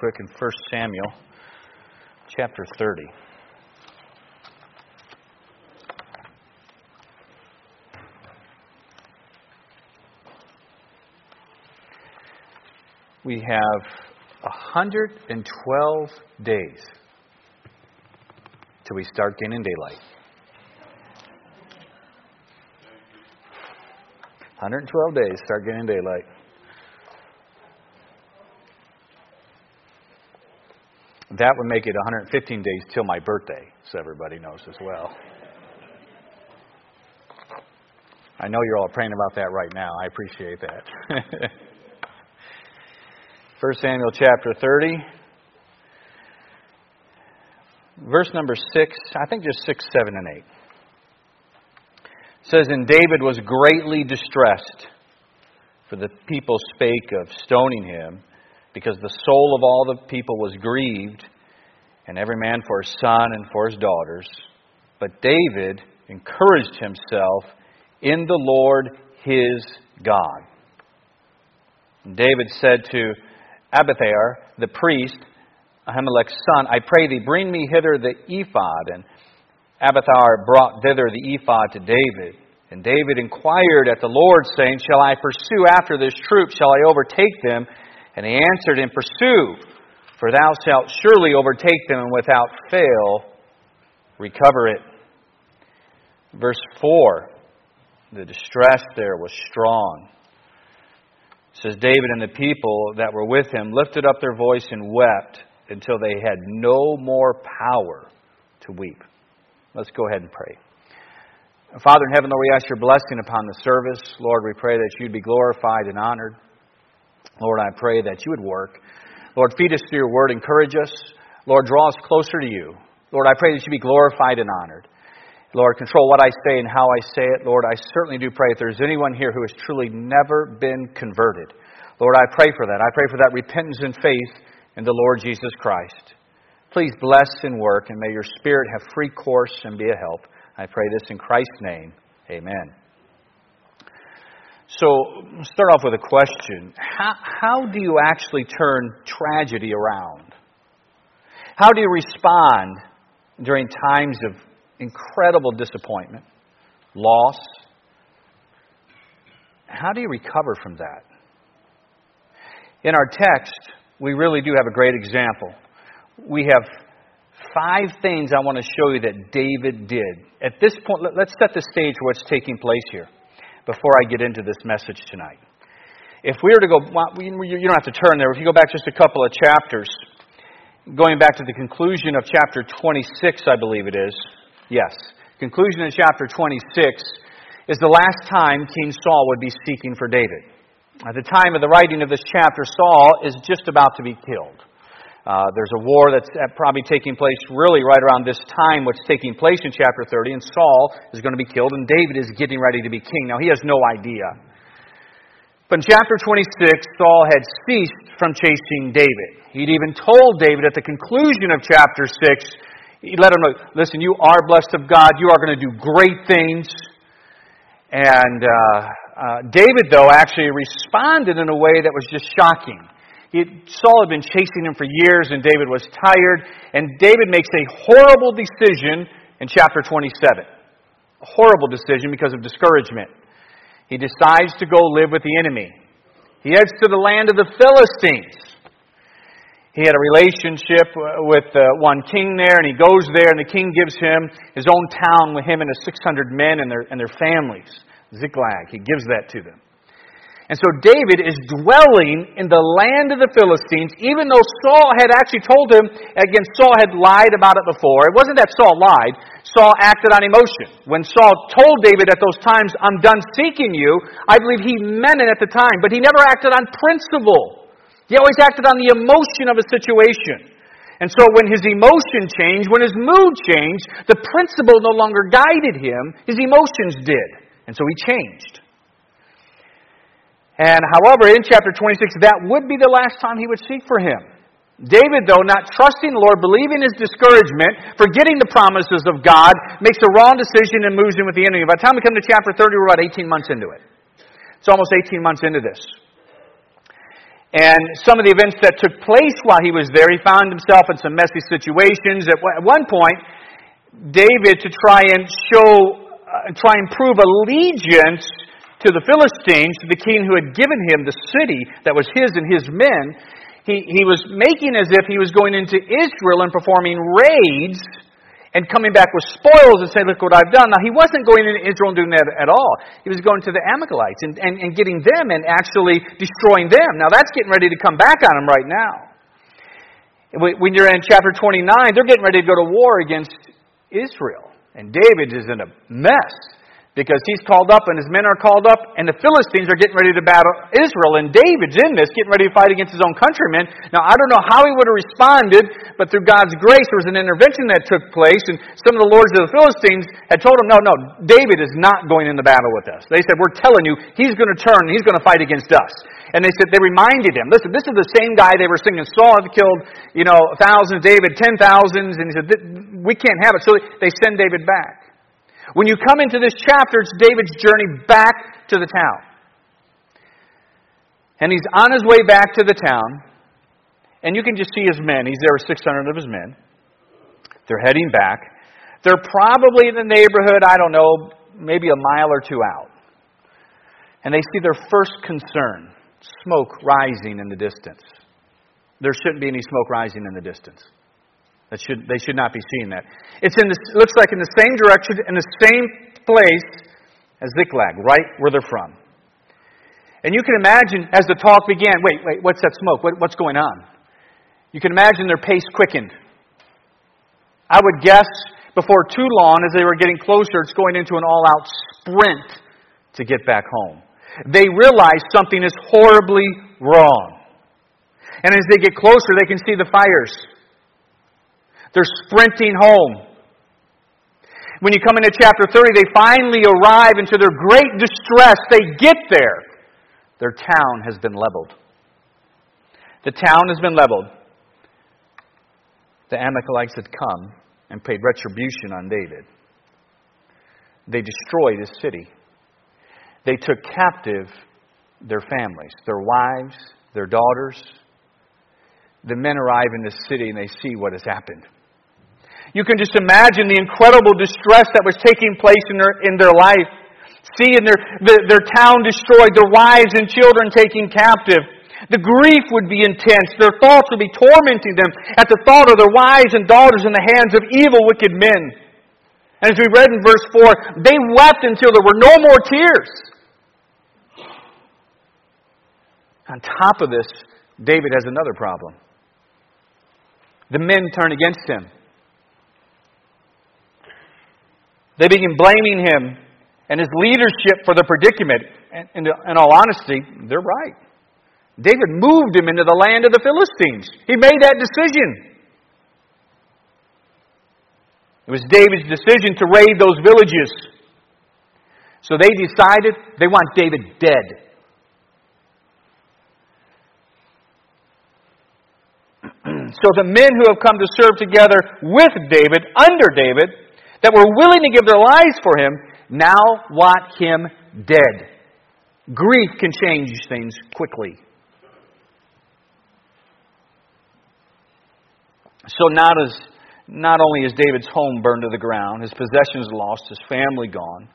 quick in 1 Samuel chapter 30. We have 112 days till we start gaining daylight. 112 days, start getting daylight. That would make it 115 days till my birthday, so everybody knows as well. I know you're all praying about that right now. I appreciate that. 1 Samuel chapter 30, verse number 6, I think just 6, 7, and 8. says, And David was greatly distressed, for the people spake of stoning him because the soul of all the people was grieved, and every man for his son and for his daughters. But David encouraged himself in the Lord his God. And David said to Abiathar, the priest, Ahimelech's son, I pray thee, bring me hither the ephod. And Abiathar brought thither the ephod to David. And David inquired at the Lord, saying, Shall I pursue after this troop? Shall I overtake them? And he answered and Pursue, for thou shalt surely overtake them, and without fail recover it. Verse 4 The distress there was strong. It says, David and the people that were with him lifted up their voice and wept until they had no more power to weep. Let's go ahead and pray. Father in heaven, Lord, we ask your blessing upon the service. Lord, we pray that you'd be glorified and honored. Lord, I pray that you would work. Lord, feed us through your word, encourage us. Lord, draw us closer to you. Lord, I pray that you be glorified and honored. Lord, control what I say and how I say it. Lord, I certainly do pray if there's anyone here who has truly never been converted. Lord, I pray for that. I pray for that repentance and faith in the Lord Jesus Christ. Please bless and work, and may your Spirit have free course and be a help. I pray this in Christ's name. Amen. So, start off with a question. How, how do you actually turn tragedy around? How do you respond during times of incredible disappointment, loss? How do you recover from that? In our text, we really do have a great example. We have five things I want to show you that David did. At this point, let's set the stage for what's taking place here before I get into this message tonight. If we were to go, you don't have to turn there. If you go back just a couple of chapters, going back to the conclusion of chapter 26, I believe it is. Yes. Conclusion of chapter 26 is the last time King Saul would be seeking for David. At the time of the writing of this chapter, Saul is just about to be killed. Uh, there's a war that's probably taking place really right around this time, what's taking place in chapter 30, and Saul is going to be killed, and David is getting ready to be king. Now, he has no idea. But in chapter 26, Saul had ceased from chasing David. He'd even told David at the conclusion of chapter 6, he let him know, listen, you are blessed of God, you are going to do great things. And uh, uh, David, though, actually responded in a way that was just shocking. He, Saul had been chasing him for years, and David was tired. And David makes a horrible decision in chapter 27. A horrible decision because of discouragement. He decides to go live with the enemy. He heads to the land of the Philistines. He had a relationship with uh, one king there, and he goes there, and the king gives him his own town with him and his 600 men and their, and their families. Ziklag. He gives that to them. And so David is dwelling in the land of the Philistines, even though Saul had actually told him, again, Saul had lied about it before. It wasn't that Saul lied, Saul acted on emotion. When Saul told David at those times, I'm done seeking you, I believe he meant it at the time, but he never acted on principle. He always acted on the emotion of a situation. And so when his emotion changed, when his mood changed, the principle no longer guided him, his emotions did. And so he changed. And however, in chapter 26, that would be the last time he would seek for him. David, though, not trusting the Lord, believing his discouragement, forgetting the promises of God, makes a wrong decision and moves in with the enemy. By the time we come to chapter 30, we're about 18 months into it. It's almost 18 months into this. And some of the events that took place while he was there, he found himself in some messy situations. At one point, David, to try and show, uh, try and prove allegiance to the Philistines, to the king who had given him the city that was his and his men, he, he was making as if he was going into Israel and performing raids and coming back with spoils and saying, Look what I've done. Now, he wasn't going into Israel and doing that at all. He was going to the Amalekites and, and, and getting them and actually destroying them. Now, that's getting ready to come back on him right now. When you're in chapter 29, they're getting ready to go to war against Israel. And David is in a mess because he's called up and his men are called up, and the Philistines are getting ready to battle Israel, and David's in this, getting ready to fight against his own countrymen. Now, I don't know how he would have responded, but through God's grace, there was an intervention that took place, and some of the lords of the Philistines had told him, No, no, David is not going in the battle with us. They said, We're telling you, he's going to turn, and he's going to fight against us. And they said, they reminded him, listen, this is the same guy they were singing, Saul had killed, you know, thousands, David, ten thousands, and he said, we can't have it. So they send David back. When you come into this chapter, it's David's journey back to the town. And he's on his way back to the town, and you can just see his men. He's there with 600 of his men. They're heading back. They're probably in the neighborhood, I don't know, maybe a mile or two out. And they see their first concern smoke rising in the distance. There shouldn't be any smoke rising in the distance. That should, they should not be seeing that. It looks like in the same direction, in the same place as Ziklag, right where they're from. And you can imagine as the talk began, wait, wait, what's that smoke? What, what's going on? You can imagine their pace quickened. I would guess before too long, as they were getting closer, it's going into an all out sprint to get back home. They realize something is horribly wrong. And as they get closer, they can see the fires. They're sprinting home. When you come into chapter 30, they finally arrive, and to their great distress, they get there. Their town has been leveled. The town has been leveled. The Amalekites had come and paid retribution on David. They destroyed his city. They took captive their families, their wives, their daughters. The men arrive in the city and they see what has happened. You can just imagine the incredible distress that was taking place in their, in their life. Seeing their, their, their town destroyed, their wives and children taken captive. The grief would be intense. Their thoughts would be tormenting them at the thought of their wives and daughters in the hands of evil, wicked men. And as we read in verse 4, they wept until there were no more tears. On top of this, David has another problem. The men turn against him. They begin blaming him and his leadership for the predicament. And in all honesty, they're right. David moved him into the land of the Philistines. He made that decision. It was David's decision to raid those villages. So they decided they want David dead. so the men who have come to serve together with David, under David, that were willing to give their lives for him now want him dead. Grief can change things quickly. So not as not only is David's home burned to the ground, his possessions lost, his family gone,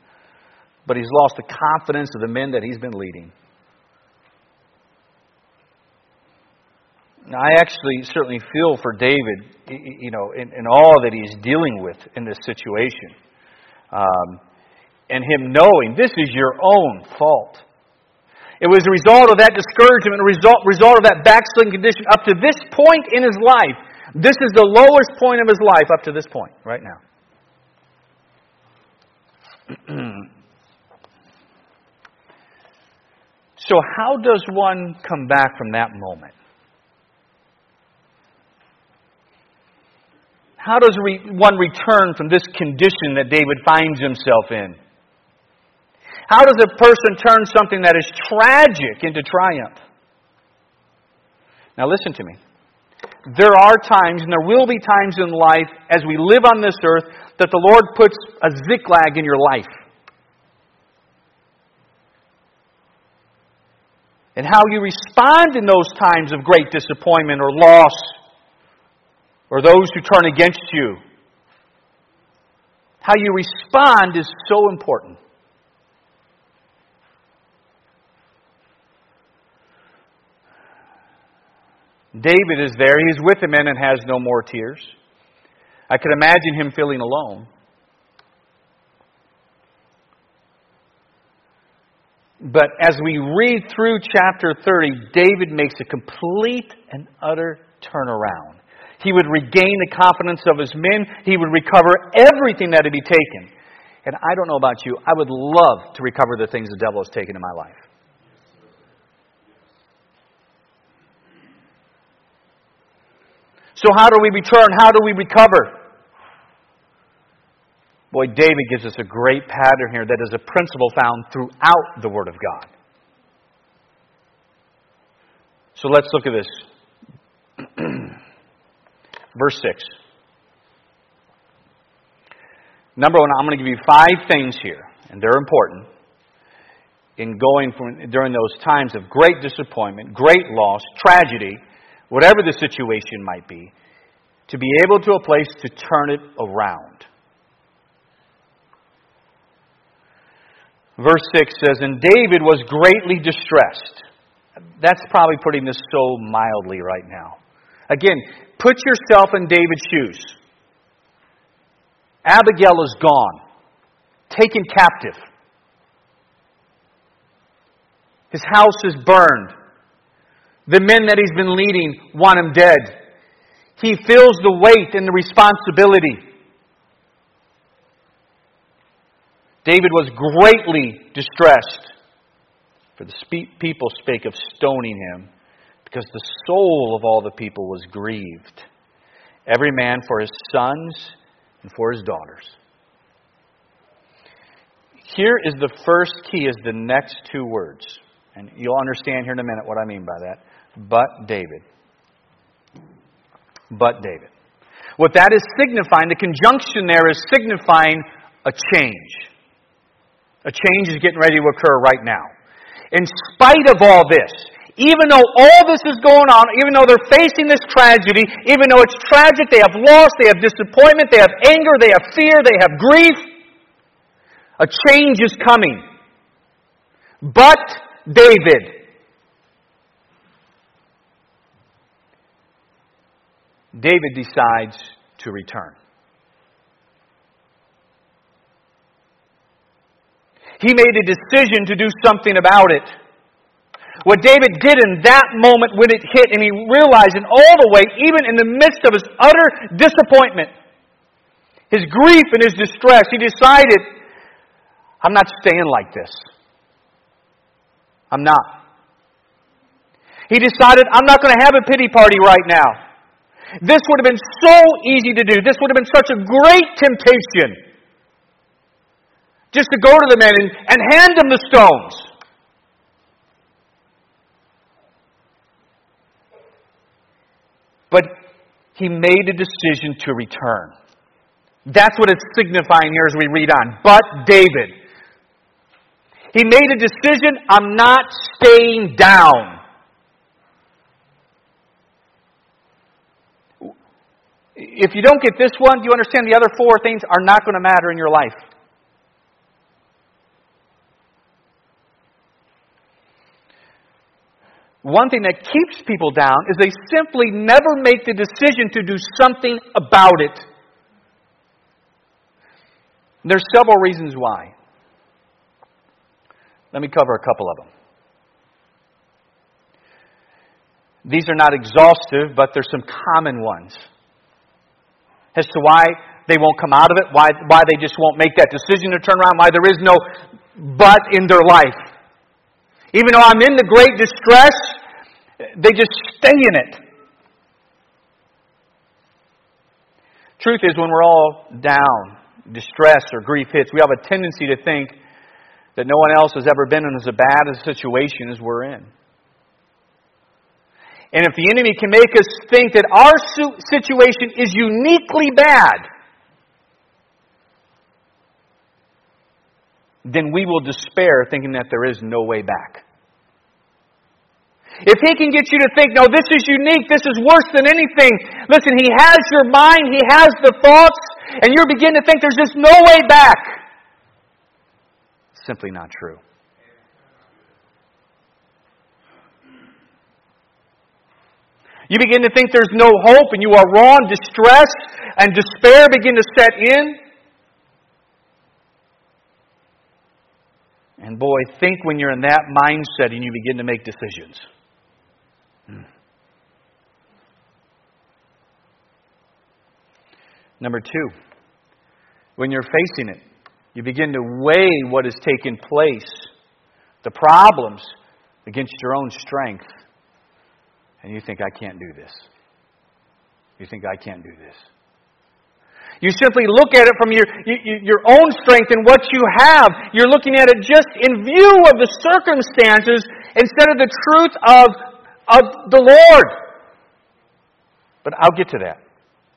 but he's lost the confidence of the men that he's been leading. I actually certainly feel for David, you know, in, in all that he's dealing with in this situation. Um, and him knowing this is your own fault. It was a result of that discouragement, a result, result of that backsliding condition up to this point in his life. This is the lowest point of his life up to this point, right now. so, how does one come back from that moment? How does one return from this condition that David finds himself in? How does a person turn something that is tragic into triumph? Now, listen to me. There are times, and there will be times in life as we live on this earth, that the Lord puts a Ziklag in your life. and how you respond in those times of great disappointment or loss or those who turn against you. How you respond is so important. David is there. He's with the men and has no more tears. I could imagine him feeling alone. But as we read through chapter 30, David makes a complete and utter turnaround. He would regain the confidence of his men. He would recover everything that had been taken. And I don't know about you, I would love to recover the things the devil has taken in my life. So, how do we return? How do we recover? Boy, David gives us a great pattern here that is a principle found throughout the Word of God. So let's look at this. Verse 6. Number one, I'm going to give you five things here, and they're important in going from, during those times of great disappointment, great loss, tragedy, whatever the situation might be, to be able to a place to turn it around. Verse 6 says, And David was greatly distressed. That's probably putting this so mildly right now. Again, put yourself in David's shoes. Abigail is gone, taken captive. His house is burned. The men that he's been leading want him dead. He feels the weight and the responsibility. David was greatly distressed, for the people spake of stoning him, because the soul of all the people was grieved, every man for his sons and for his daughters. Here is the first key, is the next two words. And you'll understand here in a minute what I mean by that. But David. But David. What that is signifying, the conjunction there is signifying a change. A change is getting ready to occur right now. In spite of all this, even though all this is going on, even though they're facing this tragedy, even though it's tragic, they have loss, they have disappointment, they have anger, they have fear, they have grief, a change is coming. But David. David decides to return. He made a decision to do something about it. What David did in that moment when it hit, and he realized in all the way, even in the midst of his utter disappointment, his grief and his distress, he decided, I'm not staying like this. I'm not. He decided, I'm not going to have a pity party right now. This would have been so easy to do. This would have been such a great temptation just to go to the men and, and hand them the stones. But he made a decision to return. That's what it's signifying here as we read on. But David. He made a decision I'm not staying down. If you don't get this one, do you understand the other four things are not going to matter in your life? One thing that keeps people down is they simply never make the decision to do something about it. There's several reasons why. Let me cover a couple of them. These are not exhaustive, but there's some common ones as to why they won't come out of it, why, why they just won't make that decision to turn around, why there is no but in their life. Even though I'm in the great distress, they just stay in it. Truth is, when we're all down, distress, or grief hits, we have a tendency to think that no one else has ever been in as bad a situation as we're in. And if the enemy can make us think that our situation is uniquely bad, then we will despair thinking that there is no way back. If he can get you to think, no, this is unique, this is worse than anything, listen, he has your mind, he has the thoughts, and you're beginning to think there's just no way back. Simply not true. You begin to think there's no hope and you are wrong, distress and despair begin to set in. And boy, think when you're in that mindset and you begin to make decisions. Number two, when you're facing it, you begin to weigh what has taken place, the problems against your own strength, and you think, I can't do this. You think, I can't do this. You simply look at it from your, your own strength and what you have. You're looking at it just in view of the circumstances instead of the truth of, of the Lord. But I'll get to that.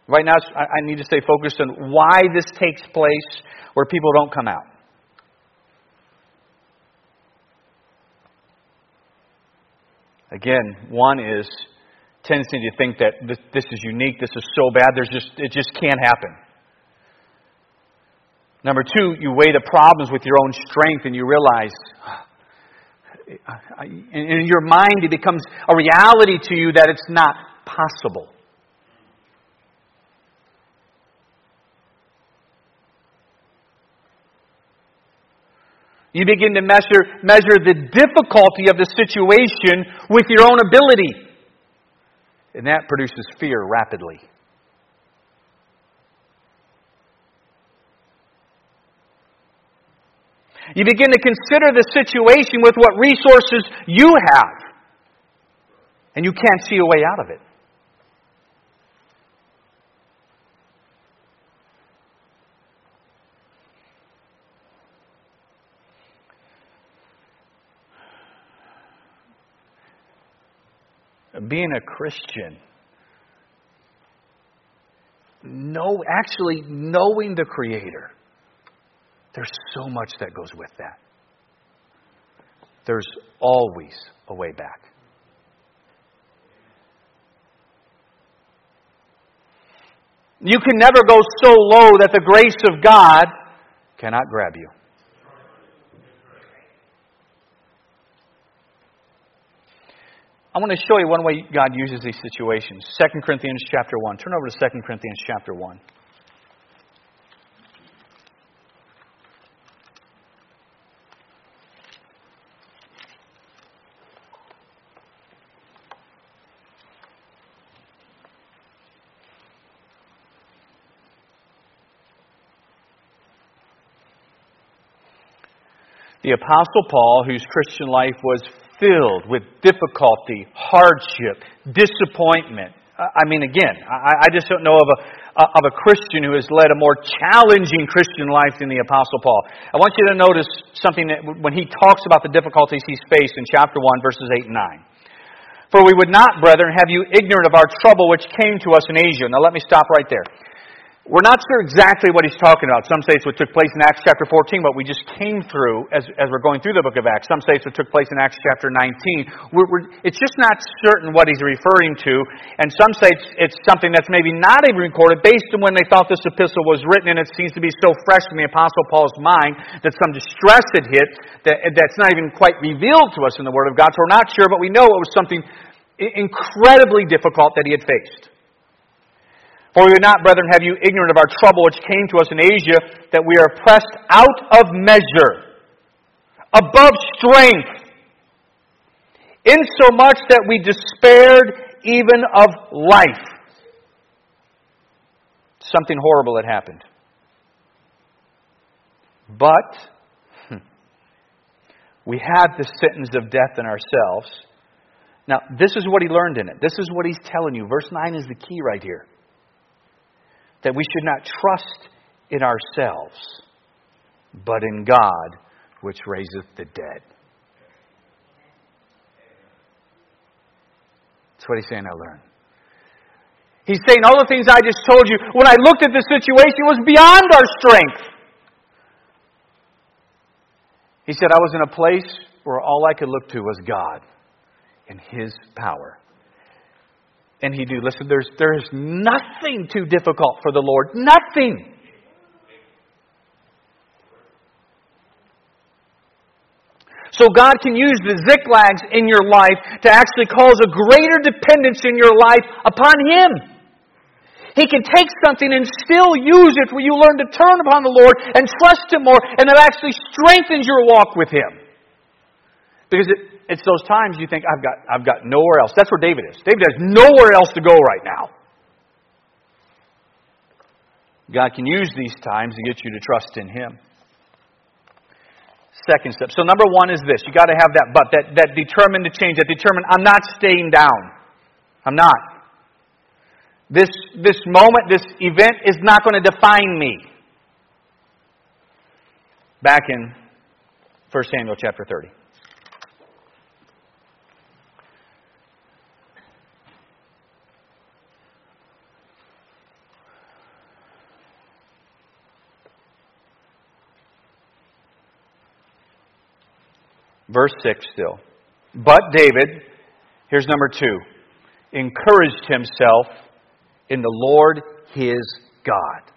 Right now, I need to stay focused on why this takes place where people don't come out. Again, one is tendency to think that this, is unique, this is so bad, there's just, it just can't happen. Number two, you weigh the problems with your own strength and you realize, in your mind, it becomes a reality to you that it's not possible. You begin to measure, measure the difficulty of the situation with your own ability. And that produces fear rapidly. You begin to consider the situation with what resources you have. And you can't see a way out of it. Being a Christian, know, actually knowing the Creator there's so much that goes with that. There's always a way back. You can never go so low that the grace of God cannot grab you. I want to show you one way God uses these situations. 2 Corinthians chapter 1. Turn over to 2 Corinthians chapter 1. The Apostle Paul, whose Christian life was filled with difficulty, hardship, disappointment. I mean, again, I, just don't know of a, of a Christian who has led a more challenging Christian life than the Apostle Paul. I want you to notice something that when he talks about the difficulties he's faced in chapter 1, verses 8 and 9. For we would not, brethren, have you ignorant of our trouble which came to us in Asia. Now let me stop right there. We're not sure exactly what he's talking about. Some say it's what took place in Acts chapter 14, what we just came through as, as we're going through the book of Acts. Some say it's what took place in Acts chapter 19. We're, we're, it's just not certain what he's referring to. And some say it's, it's something that's maybe not even recorded based on when they thought this epistle was written, and it seems to be so fresh in the Apostle Paul's mind that some distress had hit that, that's not even quite revealed to us in the Word of God. So we're not sure, but we know it was something incredibly difficult that he had faced. For we would not, brethren, have you ignorant of our trouble which came to us in Asia, that we are pressed out of measure, above strength, insomuch that we despaired even of life. Something horrible had happened. But hmm, we had the sentence of death in ourselves. Now, this is what he learned in it. This is what he's telling you. Verse 9 is the key right here that we should not trust in ourselves, but in God, which raiseth the dead. That's what he's saying I learned. He's saying all the things I just told you, when I looked at the situation, was beyond our strength. He said, I was in a place where all I could look to was God. and His power. And He do. Listen, there's, there's nothing too difficult for the Lord. Nothing. So God can use the Ziklags in your life to actually cause a greater dependence in your life upon Him. He can take something and still use it where you learn to turn upon the Lord and trust Him more, and it actually strengthens your walk with Him. Because it, it's those times you think, I've got, I've got nowhere else. That's where David is. David has nowhere else to go right now. God can use these times to get you to trust in Him. Second step. So number one is this. You got to have that but, that, that determined to change, that determined, I'm not staying down. I'm not. This, this moment, this event is not going to define me. Back in 1 Samuel chapter 30. Verse 6 still. But David, here's number two, encouraged himself in the Lord his God.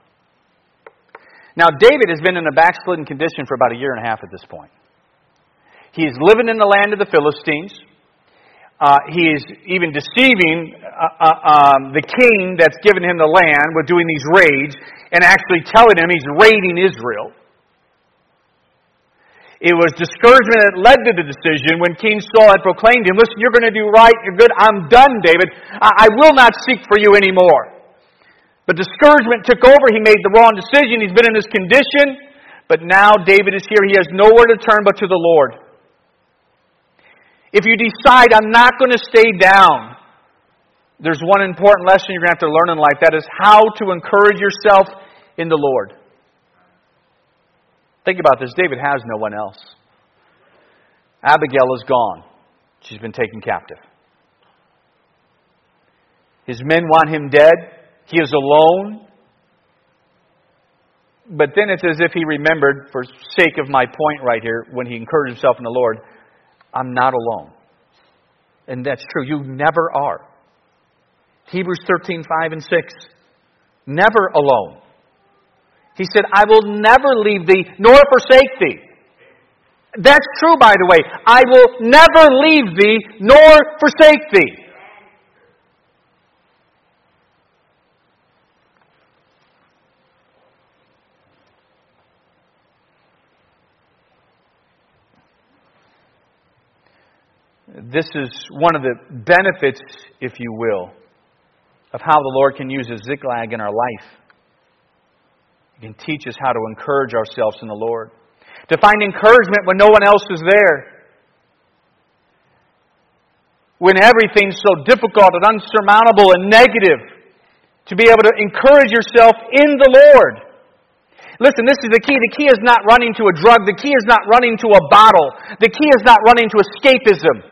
Now, David has been in a backslidden condition for about a year and a half at this point. He's living in the land of the Philistines. Uh, he is even deceiving uh, uh, um, the king that's given him the land with doing these raids and actually telling him he's raiding Israel. It was discouragement that led to the decision when King Saul had proclaimed him, Listen, you're going to do right, you're good, I'm done, David. I, I will not seek for you anymore. But discouragement took over. He made the wrong decision. He's been in this condition. But now David is here. He has nowhere to turn but to the Lord. If you decide, I'm not going to stay down, there's one important lesson you're going to have to learn in life. That is how to encourage yourself in the Lord. Think about this David has no one else. Abigail is gone, she's been taken captive. His men want him dead. He is alone. But then it's as if he remembered, for sake of my point right here, when he encouraged himself in the Lord, I'm not alone. And that's true. You never are. Hebrews 13, 5 and 6. Never alone. He said, I will never leave thee nor forsake thee. That's true, by the way. I will never leave thee nor forsake thee. This is one of the benefits, if you will, of how the Lord can use a Ziklag in our life. Can teach us how to encourage ourselves in the Lord. To find encouragement when no one else is there. When everything's so difficult and unsurmountable and negative. To be able to encourage yourself in the Lord. Listen, this is the key. The key is not running to a drug. The key is not running to a bottle. The key is not running to escapism.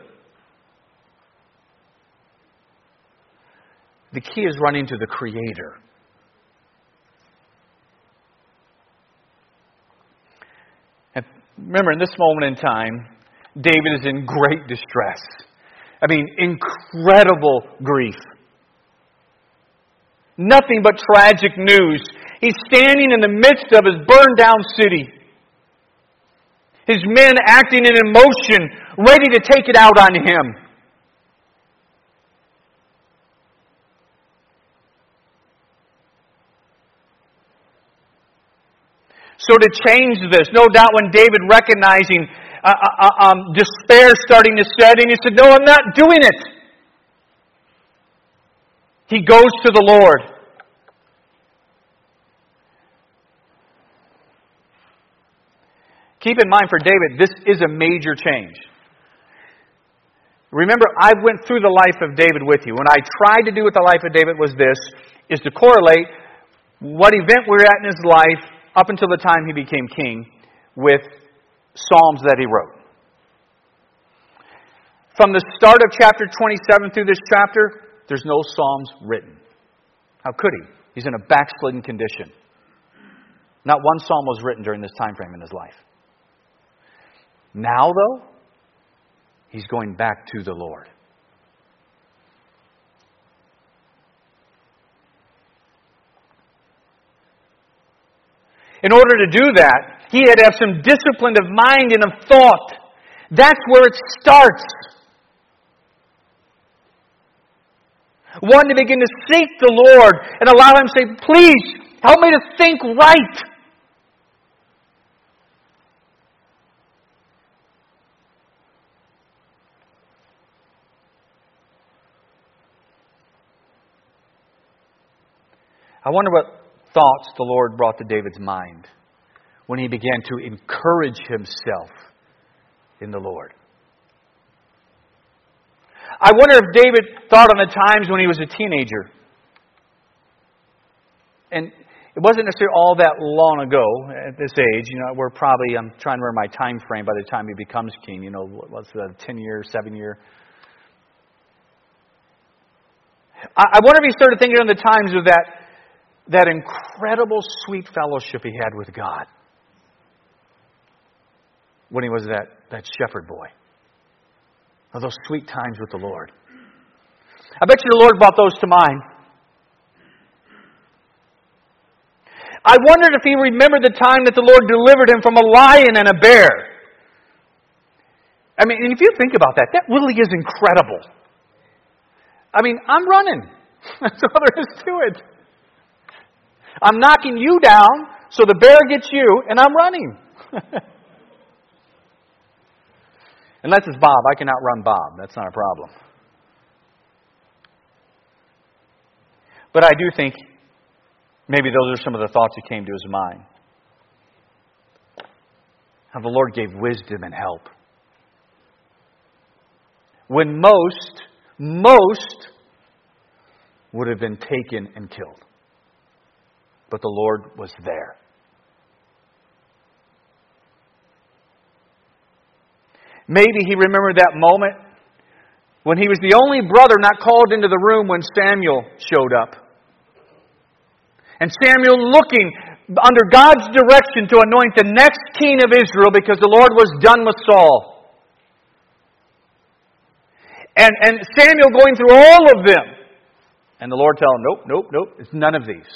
The key is running to the Creator. Remember, in this moment in time, David is in great distress. I mean, incredible grief. Nothing but tragic news. He's standing in the midst of his burned down city. His men acting in emotion, ready to take it out on him. So to change this, no doubt when David recognizing uh, uh, uh, um, despair starting to set in, he said, No, I'm not doing it. He goes to the Lord. Keep in mind for David, this is a major change. Remember, I went through the life of David with you. When I tried to do with the life of David was this, is to correlate what event we're at in his life up until the time he became king with Psalms that he wrote. From the start of chapter 27 through this chapter, there's no Psalms written. How could he? He's in a backslidden condition. Not one psalm was written during this time frame in his life. Now, though, he's going back to the Lord. In order to do that, he had to have some discipline of mind and of thought. That's where it starts. One to begin to seek the Lord and allow Him to say, Please, help me to think right. I wonder what thoughts the Lord brought to David's mind when he began to encourage himself in the Lord. I wonder if David thought on the times when he was a teenager. And it wasn't necessarily all that long ago at this age. You know, we're probably, I'm trying to remember my time frame by the time he becomes king. You know, what's the 10 year, 7 year? I wonder if he started thinking on the times of that that incredible sweet fellowship he had with God when he was that, that shepherd boy. Of those sweet times with the Lord. I bet you the Lord brought those to mind. I wondered if he remembered the time that the Lord delivered him from a lion and a bear. I mean, if you think about that, that really is incredible. I mean, I'm running. That's all there is to it. I'm knocking you down so the bear gets you, and I'm running. Unless it's Bob. I can outrun Bob. That's not a problem. But I do think maybe those are some of the thoughts that came to his mind. How the Lord gave wisdom and help. When most, most would have been taken and killed but the Lord was there. Maybe he remembered that moment when he was the only brother not called into the room when Samuel showed up. And Samuel looking under God's direction to anoint the next king of Israel because the Lord was done with Saul. And, and Samuel going through all of them. And the Lord telling him, nope, nope, nope, it's none of these.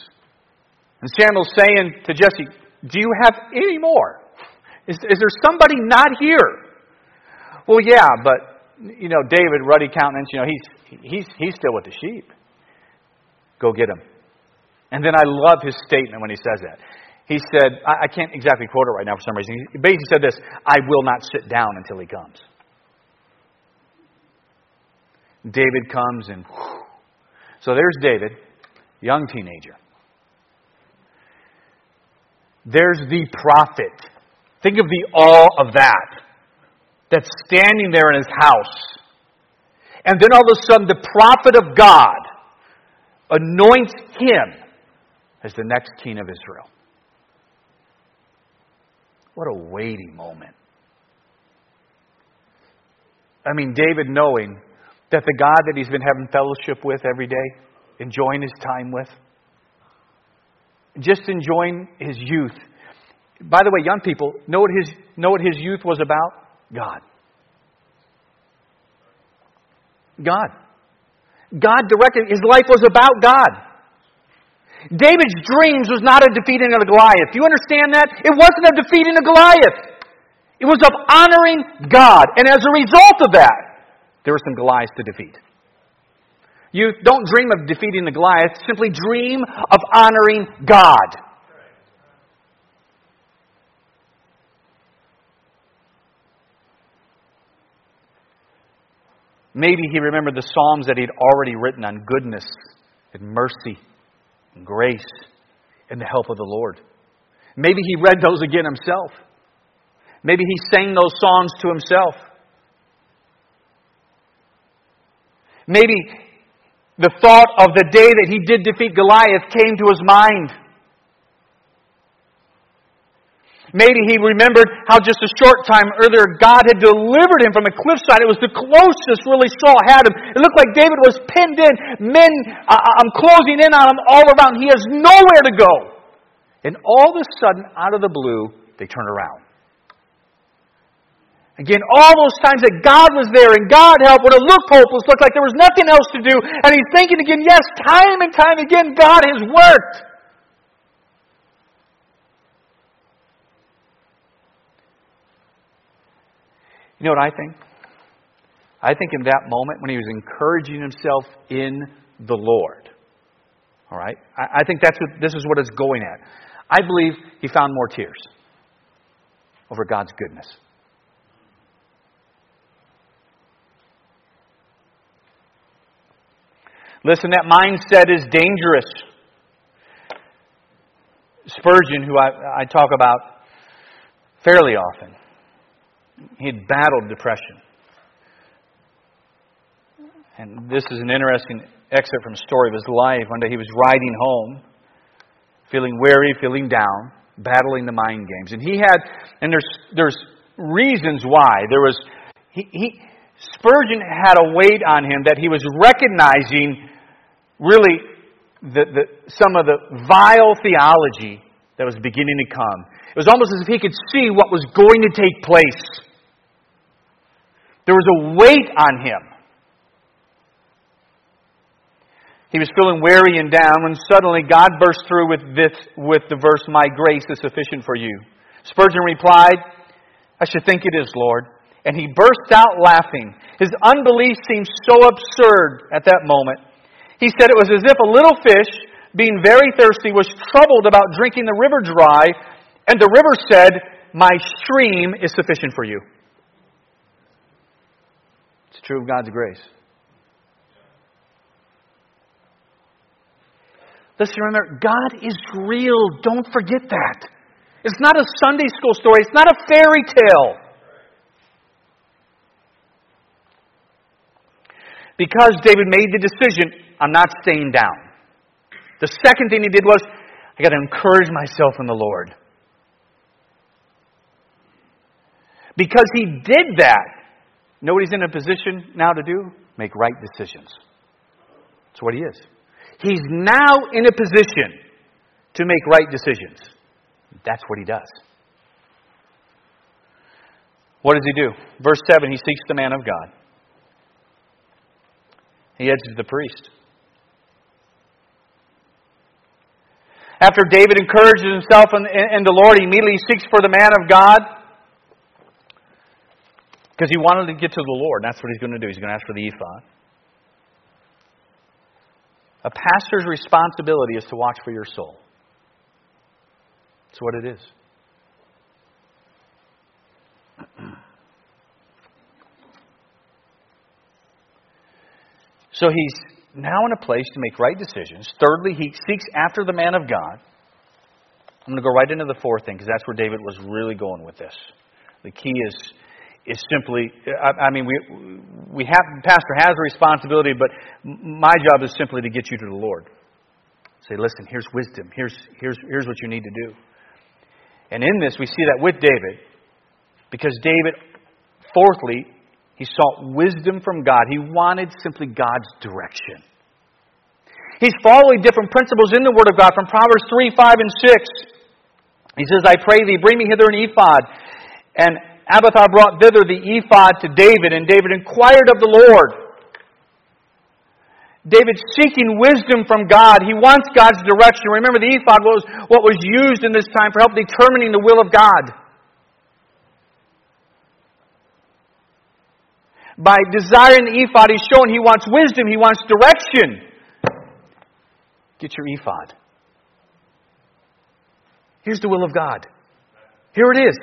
And Samuel's saying to Jesse, Do you have any more? Is, is there somebody not here? Well, yeah, but, you know, David, ruddy countenance, you know, he's, he's, he's still with the sheep. Go get him. And then I love his statement when he says that. He said, I, I can't exactly quote it right now for some reason. He basically said this I will not sit down until he comes. David comes and whew. so there's David, young teenager. There's the prophet. Think of the awe of that. That's standing there in his house. And then all of a sudden, the prophet of God anoints him as the next king of Israel. What a weighty moment. I mean, David knowing that the God that he's been having fellowship with every day, enjoying his time with, just enjoying his youth. By the way, young people, know what his, know what his youth was about? God. God. God directed, his life was about God. David's dreams was not of defeating a Goliath. Do you understand that? It wasn't of defeating a Goliath. It was of honoring God. And as a result of that, there were some Goliaths to defeat. You don't dream of defeating the Goliath, simply dream of honoring God. Maybe he remembered the Psalms that he'd already written on goodness and mercy and grace and the help of the Lord. Maybe he read those again himself. Maybe he sang those songs to himself. Maybe the thought of the day that he did defeat Goliath came to his mind. Maybe he remembered how just a short time earlier God had delivered him from a cliffside. It was the closest really Saul had him. It looked like David was pinned in. Men, I'm closing in on him all around. He has nowhere to go. And all of a sudden, out of the blue, they turn around. Again, all those times that God was there and God helped when it looked hopeless, looked like there was nothing else to do, and he's thinking again, yes, time and time again, God has worked. You know what I think? I think in that moment when he was encouraging himself in the Lord, all right, I, think that's what this is what it's going at. I believe he found more tears over God's goodness. Listen, that mindset is dangerous. Spurgeon, who I, I talk about fairly often, he had battled depression. And this is an interesting excerpt from a story of his life. One day he was riding home, feeling weary, feeling down, battling the mind games. And he had, and there's, there's reasons why. There was, he, he, Spurgeon had a weight on him that he was recognizing really the, the, some of the vile theology that was beginning to come. It was almost as if he could see what was going to take place. There was a weight on him. He was feeling weary and down when suddenly God burst through with, this, with the verse, My grace is sufficient for you. Spurgeon replied, I should think it is, Lord. And he burst out laughing. His unbelief seemed so absurd at that moment he said it was as if a little fish, being very thirsty, was troubled about drinking the river dry, and the river said, My stream is sufficient for you. It's true of God's grace. Listen, remember, God is real. Don't forget that. It's not a Sunday school story, it's not a fairy tale. Because David made the decision, I'm not staying down. The second thing he did was, I got to encourage myself in the Lord. Because he did that, know what he's in a position now to do? Make right decisions. That's what he is. He's now in a position to make right decisions. That's what he does. What does he do? Verse 7 He seeks the man of God. He heads to the priest. After David encourages himself in, in, in the Lord, he immediately seeks for the man of God because he wanted to get to the Lord. That's what he's going to do. He's going to ask for the ephod. A pastor's responsibility is to watch for your soul. That's what it is. So he's now in a place to make right decisions. Thirdly, he seeks after the man of God. I'm going to go right into the fourth thing because that's where David was really going with this. The key is is simply I, I mean we we have pastor has a responsibility, but my job is simply to get you to the Lord. Say, listen, here's wisdom. Here's here's here's what you need to do. And in this we see that with David, because David, fourthly, he sought wisdom from God. He wanted simply God's direction. He's following different principles in the Word of God from Proverbs 3, 5, and 6. He says, I pray thee, bring me hither an ephod. And Abiathar brought thither the ephod to David, and David inquired of the Lord. David seeking wisdom from God. He wants God's direction. Remember, the ephod was what was used in this time for help determining the will of God. By desiring the ephod, he's showing he wants wisdom, he wants direction. Get your ephod. Here's the will of God. Here it is.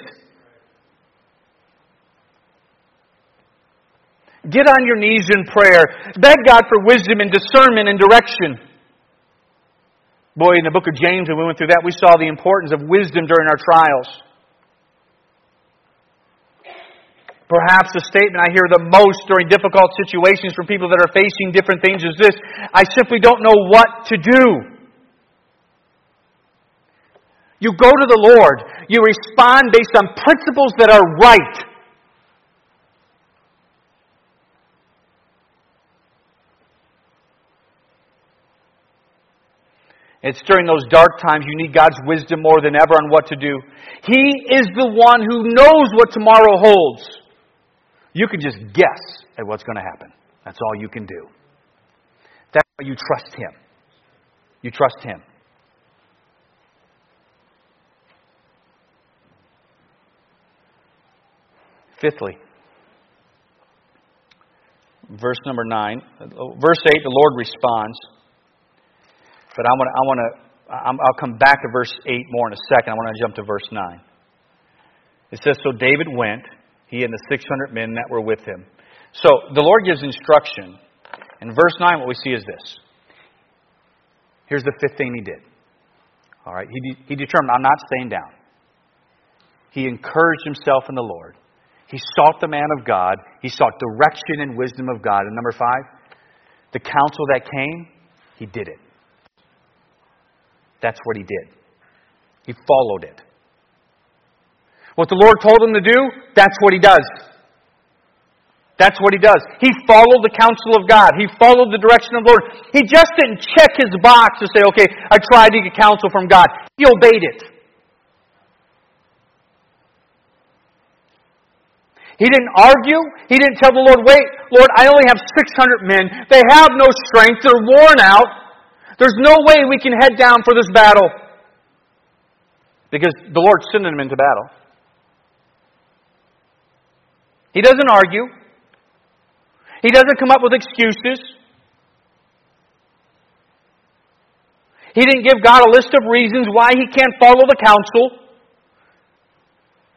Get on your knees in prayer. Beg God for wisdom and discernment and direction. Boy, in the book of James, when we went through that, we saw the importance of wisdom during our trials. Perhaps the statement I hear the most during difficult situations from people that are facing different things is this I simply don't know what to do. You go to the Lord, you respond based on principles that are right. It's during those dark times you need God's wisdom more than ever on what to do. He is the one who knows what tomorrow holds. You can just guess at what's going to happen. That's all you can do. That's why you trust Him. You trust Him. Fifthly, verse number 9. Uh, verse 8, the Lord responds. But I want to, I want to, I'll come back to verse 8 more in a second. I want to jump to verse 9. It says, So David went, he and the 600 men that were with him. So the Lord gives instruction. In verse 9, what we see is this. Here's the fifth thing he did. All right, he, he determined, I'm not staying down. He encouraged himself in the Lord. He sought the man of God. He sought direction and wisdom of God. And number five, the counsel that came, he did it. That's what he did. He followed it. What the Lord told him to do, that's what he does. That's what he does. He followed the counsel of God. He followed the direction of the Lord. He just didn't check his box to say, okay, I tried to get counsel from God. He obeyed it. He didn't argue. He didn't tell the Lord, wait, Lord, I only have 600 men. They have no strength. They're worn out. There's no way we can head down for this battle. Because the Lord's sending them into battle. He doesn't argue. He doesn't come up with excuses. He didn't give God a list of reasons why he can't follow the counsel.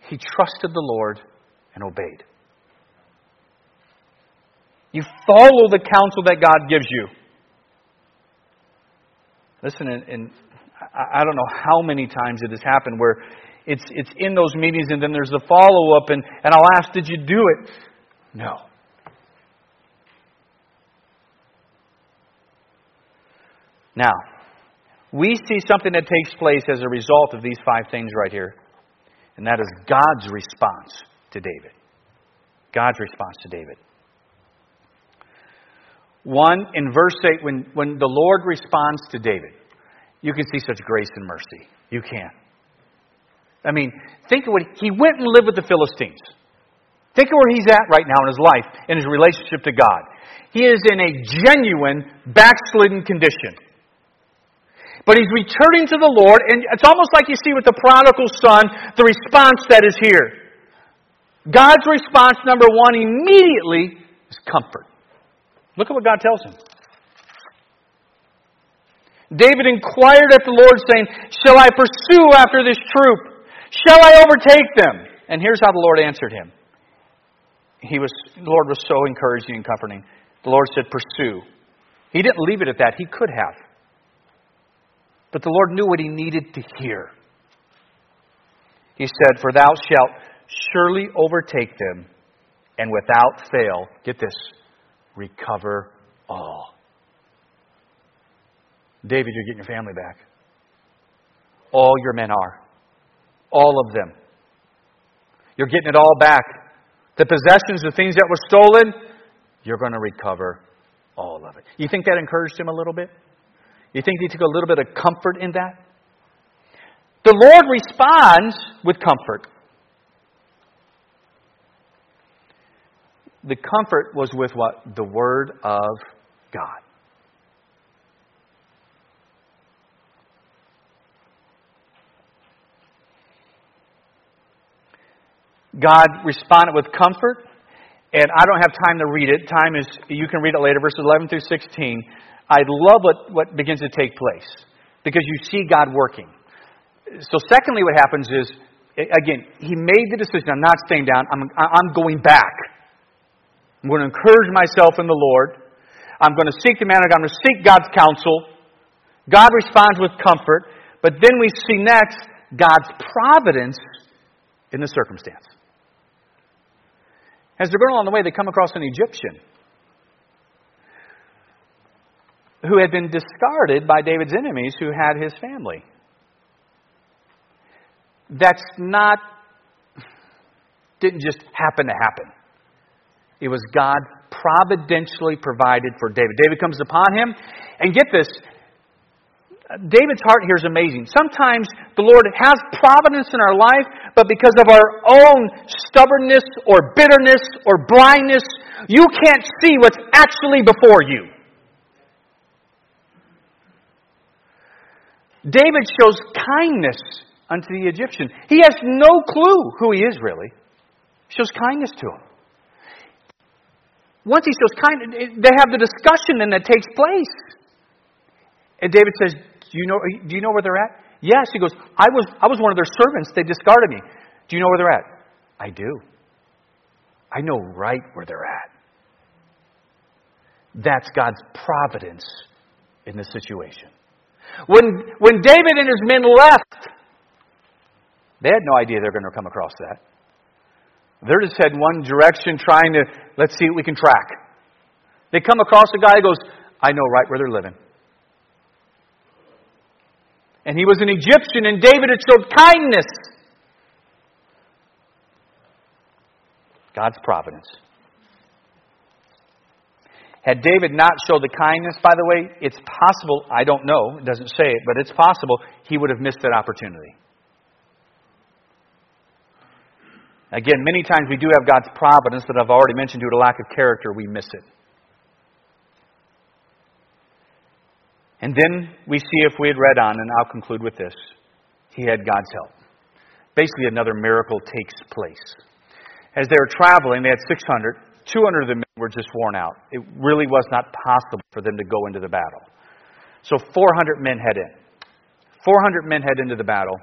He trusted the Lord and obeyed. You follow the counsel that God gives you. Listen, and, I don't know how many times it has happened where it's, it's in those meetings and then there's the follow up, and, and I'll ask, Did you do it? No. Now, we see something that takes place as a result of these five things right here, and that is God's response to David. God's response to David. One, in verse 8, when, when the Lord responds to David, you can see such grace and mercy. You can. I mean, think of what he, went and lived with the Philistines. Think of where he's at right now in his life, in his relationship to God. He is in a genuine backslidden condition. But he's returning to the Lord, and it's almost like you see with the prodigal son, the response that is here. God's response, number one, immediately is comfort. Look at what God tells him. David inquired at the Lord, saying, Shall I pursue after this troop? Shall I overtake them? And here's how the Lord answered him. He was, the Lord was so encouraging and comforting. The Lord said, Pursue. He didn't leave it at that. He could have. But the Lord knew what he needed to hear. He said, For thou shalt surely overtake them, and without fail, get this, recover all. David, you're getting your family back. All your men are. All of them. You're getting it all back. The possessions, the things that were stolen, you're going to recover all of it. You think that encouraged him a little bit? You think he took a little bit of comfort in that? The Lord responds with comfort. the comfort was with what? The Word of God. God responded with comfort, and I don't have time to read it. Time is, you can read it later, verses 11 through 16. I love what, what begins to take place because you see God working. So, secondly, what happens is, again, he made the decision I'm not staying down, I'm, I'm going back. I'm going to encourage myself in the Lord. I'm going to seek the man of God. I'm going to seek God's counsel. God responds with comfort. But then we see next God's providence in the circumstance. As they're going along the way, they come across an Egyptian who had been discarded by David's enemies who had his family. That's not, didn't just happen to happen. It was God providentially provided for David. David comes upon him, and get this David's heart here is amazing. Sometimes the Lord has providence in our life, but because of our own stubbornness or bitterness or blindness, you can't see what's actually before you. David shows kindness unto the Egyptian. He has no clue who he is, really. He shows kindness to him. once he shows kindness, they have the discussion and that takes place. And David says, Do you know, do you know where they're at? Yes. He goes, I was, I was one of their servants. They discarded me. Do you know where they're at? I do. I know right where they're at. That's God's providence in this situation. When, when David and his men left, they had no idea they're going to come across that. They're just heading one direction, trying to, let's see what we can track. They come across a guy who goes, I know right where they're living. And he was an Egyptian, and David had showed kindness. God's providence. Had David not showed the kindness, by the way, it's possible, I don't know, it doesn't say it, but it's possible he would have missed that opportunity. Again, many times we do have God's providence, but I've already mentioned due to lack of character, we miss it. And then we see if we had read on, and I'll conclude with this he had God's help. Basically, another miracle takes place. As they were traveling, they had 600. 200 of them were just worn out. It really was not possible for them to go into the battle. So 400 men head in. 400 men head into the battle.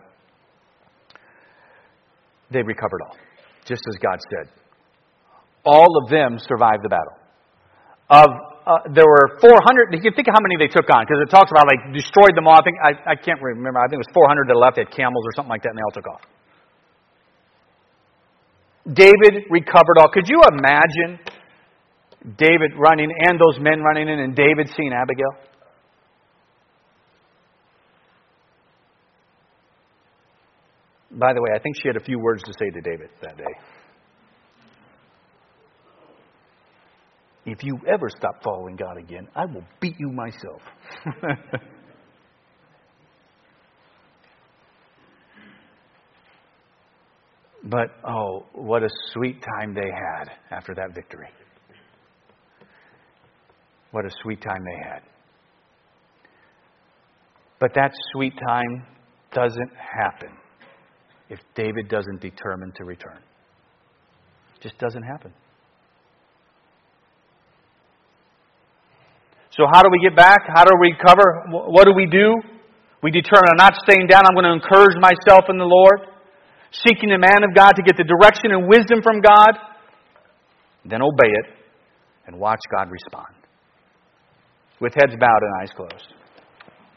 They recovered all, just as God said. All of them survived the battle. Of uh, there were 400. You can think of how many they took on because it talks about like destroyed them all. I think I, I can't remember. I think it was 400 that left. They had camels or something like that, and they all took off. David recovered all. Could you imagine David running and those men running in and David seeing Abigail? By the way, I think she had a few words to say to David that day. If you ever stop following God again, I will beat you myself. But oh, what a sweet time they had after that victory. What a sweet time they had. But that sweet time doesn't happen if David doesn't determine to return. It just doesn't happen. So, how do we get back? How do we recover? What do we do? We determine I'm not staying down. I'm going to encourage myself in the Lord seeking the man of God to get the direction and wisdom from God, then obey it and watch God respond. With heads bowed and eyes closed.